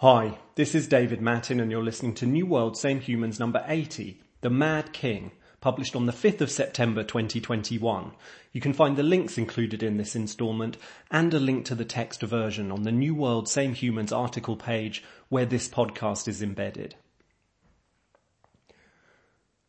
Hi, this is David Mattin and you're listening to New World Same Humans number 80, The Mad King, published on the 5th of September 2021. You can find the links included in this instalment and a link to the text version on the New World Same Humans article page where this podcast is embedded.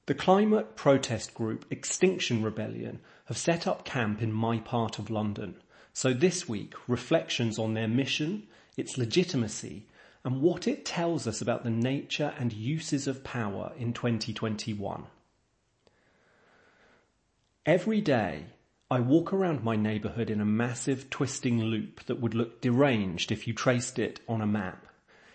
The climate protest group Extinction Rebellion have set up camp in my part of London. So this week, reflections on their mission, its legitimacy, and what it tells us about the nature and uses of power in 2021. Every day, I walk around my neighbourhood in a massive twisting loop that would look deranged if you traced it on a map.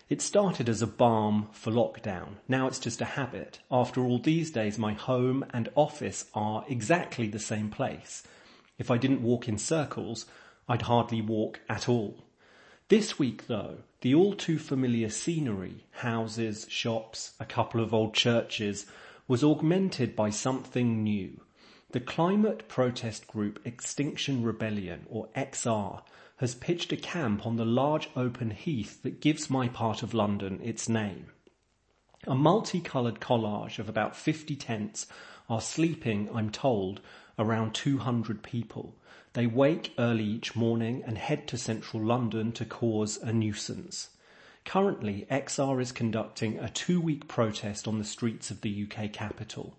It started as a balm for lockdown. Now it's just a habit. After all, these days my home and office are exactly the same place. If I didn't walk in circles, I'd hardly walk at all. This week though, the all too familiar scenery, houses, shops, a couple of old churches, was augmented by something new. The climate protest group Extinction Rebellion, or XR, has pitched a camp on the large open heath that gives my part of London its name. A multicoloured collage of about 50 tents are sleeping, I'm told, around 200 people. They wake early each morning and head to central London to cause a nuisance. Currently, XR is conducting a two week protest on the streets of the UK capital.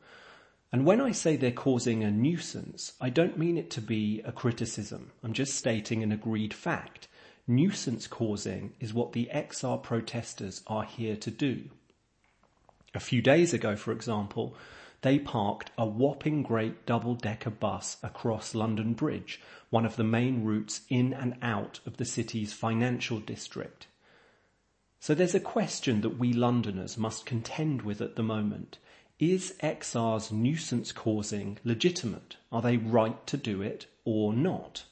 And when I say they're causing a nuisance, I don't mean it to be a criticism. I'm just stating an agreed fact. Nuisance causing is what the XR protesters are here to do. A few days ago, for example, they parked a whopping great double-decker bus across London Bridge, one of the main routes in and out of the city's financial district. So there's a question that we Londoners must contend with at the moment. Is XR's nuisance causing legitimate? Are they right to do it or not?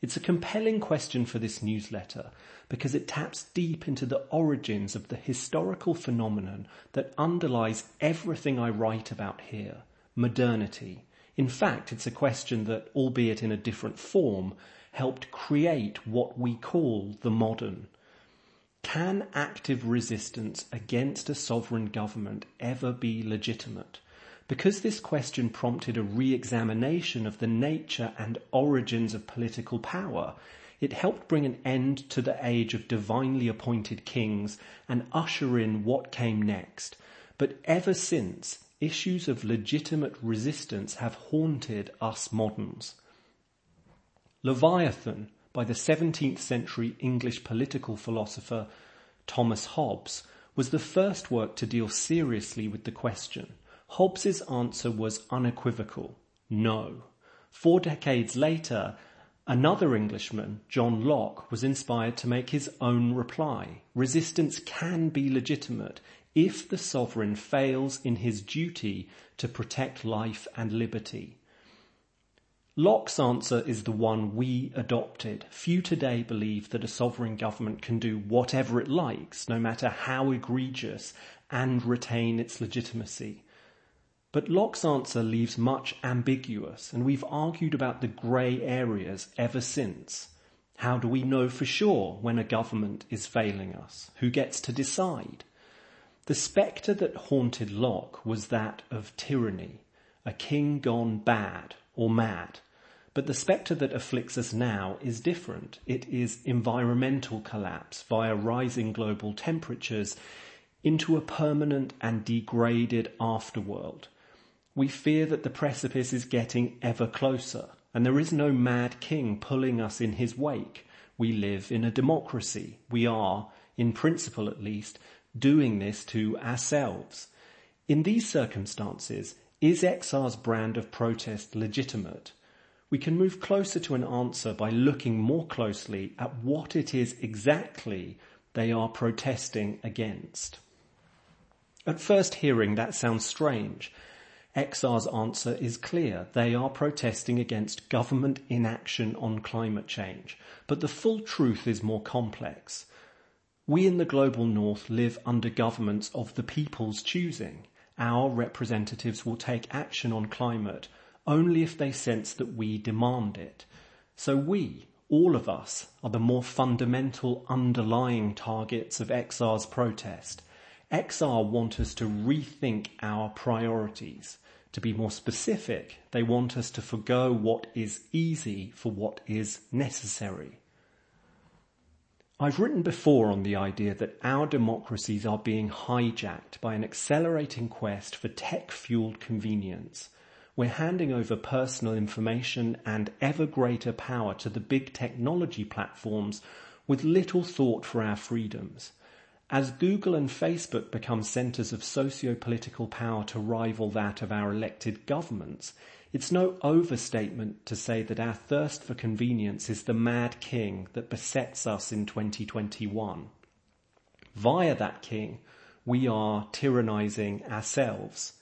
It's a compelling question for this newsletter because it taps deep into the origins of the historical phenomenon that underlies everything I write about here, modernity. In fact, it's a question that, albeit in a different form, helped create what we call the modern. Can active resistance against a sovereign government ever be legitimate? Because this question prompted a re-examination of the nature and origins of political power, it helped bring an end to the age of divinely appointed kings and usher in what came next. But ever since, issues of legitimate resistance have haunted us moderns. Leviathan, by the 17th century English political philosopher Thomas Hobbes, was the first work to deal seriously with the question. Hobbes's answer was unequivocal, no. Four decades later, another Englishman, John Locke, was inspired to make his own reply. Resistance can be legitimate if the sovereign fails in his duty to protect life and liberty. Locke's answer is the one we adopted. Few today believe that a sovereign government can do whatever it likes, no matter how egregious, and retain its legitimacy. But Locke's answer leaves much ambiguous, and we've argued about the grey areas ever since. How do we know for sure when a government is failing us? Who gets to decide? The spectre that haunted Locke was that of tyranny, a king gone bad or mad. But the spectre that afflicts us now is different. It is environmental collapse via rising global temperatures into a permanent and degraded afterworld we fear that the precipice is getting ever closer, and there is no mad king pulling us in his wake. We live in a democracy. We are, in principle at least, doing this to ourselves. In these circumstances, is XR's brand of protest legitimate? We can move closer to an answer by looking more closely at what it is exactly they are protesting against. At first hearing, that sounds strange, XR's answer is clear. They are protesting against government inaction on climate change. But the full truth is more complex. We in the global north live under governments of the people's choosing. Our representatives will take action on climate only if they sense that we demand it. So we, all of us are the more fundamental underlying targets of XR's protest. XR want us to rethink our priorities. To be more specific, they want us to forgo what is easy for what is necessary. I've written before on the idea that our democracies are being hijacked by an accelerating quest for tech-fueled convenience. We're handing over personal information and ever greater power to the big technology platforms with little thought for our freedoms. As Google and Facebook become centres of socio-political power to rival that of our elected governments, it's no overstatement to say that our thirst for convenience is the mad king that besets us in 2021. Via that king, we are tyrannizing ourselves.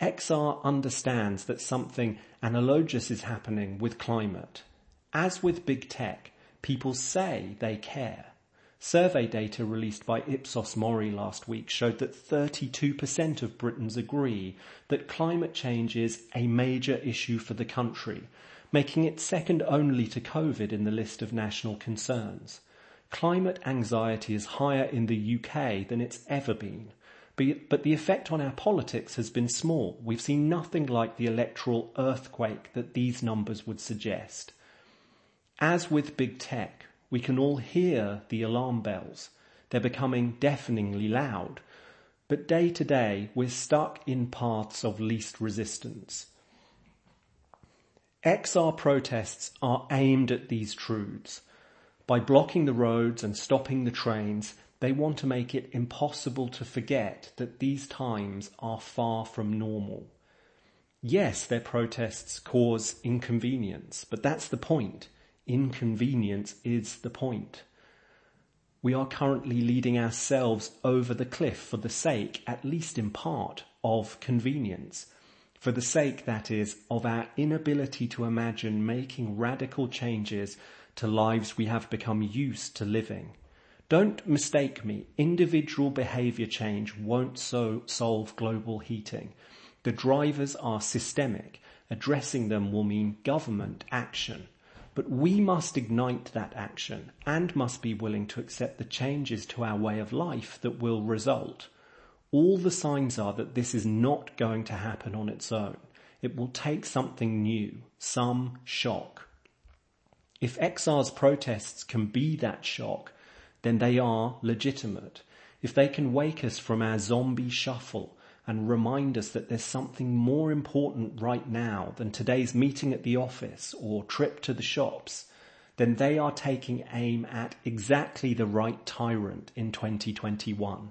XR understands that something analogous is happening with climate. As with big tech, people say they care. Survey data released by Ipsos Mori last week showed that 32% of Britons agree that climate change is a major issue for the country, making it second only to COVID in the list of national concerns. Climate anxiety is higher in the UK than it's ever been. But the effect on our politics has been small. We've seen nothing like the electoral earthquake that these numbers would suggest. As with big tech, we can all hear the alarm bells. They're becoming deafeningly loud. But day to day, we're stuck in paths of least resistance. XR protests are aimed at these truths. By blocking the roads and stopping the trains, they want to make it impossible to forget that these times are far from normal. Yes, their protests cause inconvenience, but that's the point. Inconvenience is the point. We are currently leading ourselves over the cliff for the sake, at least in part, of convenience. For the sake, that is, of our inability to imagine making radical changes to lives we have become used to living. Don't mistake me, individual behaviour change won't so solve global heating. The drivers are systemic. Addressing them will mean government action. But we must ignite that action and must be willing to accept the changes to our way of life that will result. All the signs are that this is not going to happen on its own. It will take something new, some shock. If XR's protests can be that shock, then they are legitimate. If they can wake us from our zombie shuffle and remind us that there's something more important right now than today's meeting at the office or trip to the shops, then they are taking aim at exactly the right tyrant in 2021.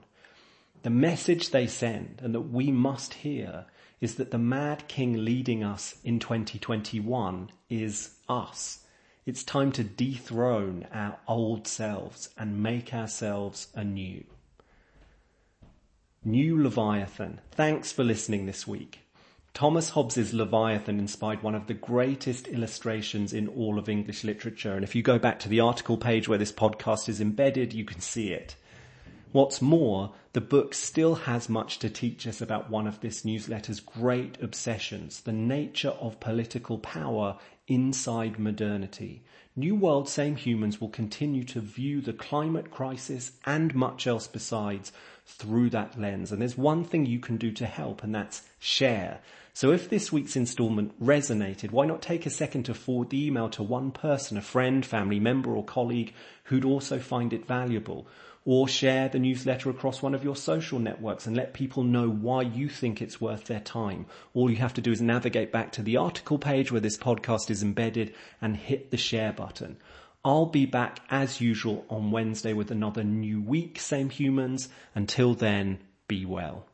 The message they send and that we must hear is that the mad king leading us in 2021 is us. It's time to dethrone our old selves and make ourselves anew. New Leviathan. Thanks for listening this week. Thomas Hobbes's Leviathan inspired one of the greatest illustrations in all of English literature. And if you go back to the article page where this podcast is embedded, you can see it. What's more, the book still has much to teach us about one of this newsletter's great obsessions, the nature of political power inside modernity. New World Same Humans will continue to view the climate crisis and much else besides through that lens. And there's one thing you can do to help and that's share. So if this week's installment resonated, why not take a second to forward the email to one person, a friend, family member or colleague who'd also find it valuable? Or share the newsletter across one of your social networks and let people know why you think it's worth their time. All you have to do is navigate back to the article page where this podcast is embedded and hit the share button. I'll be back as usual on Wednesday with another new week, same humans. Until then, be well.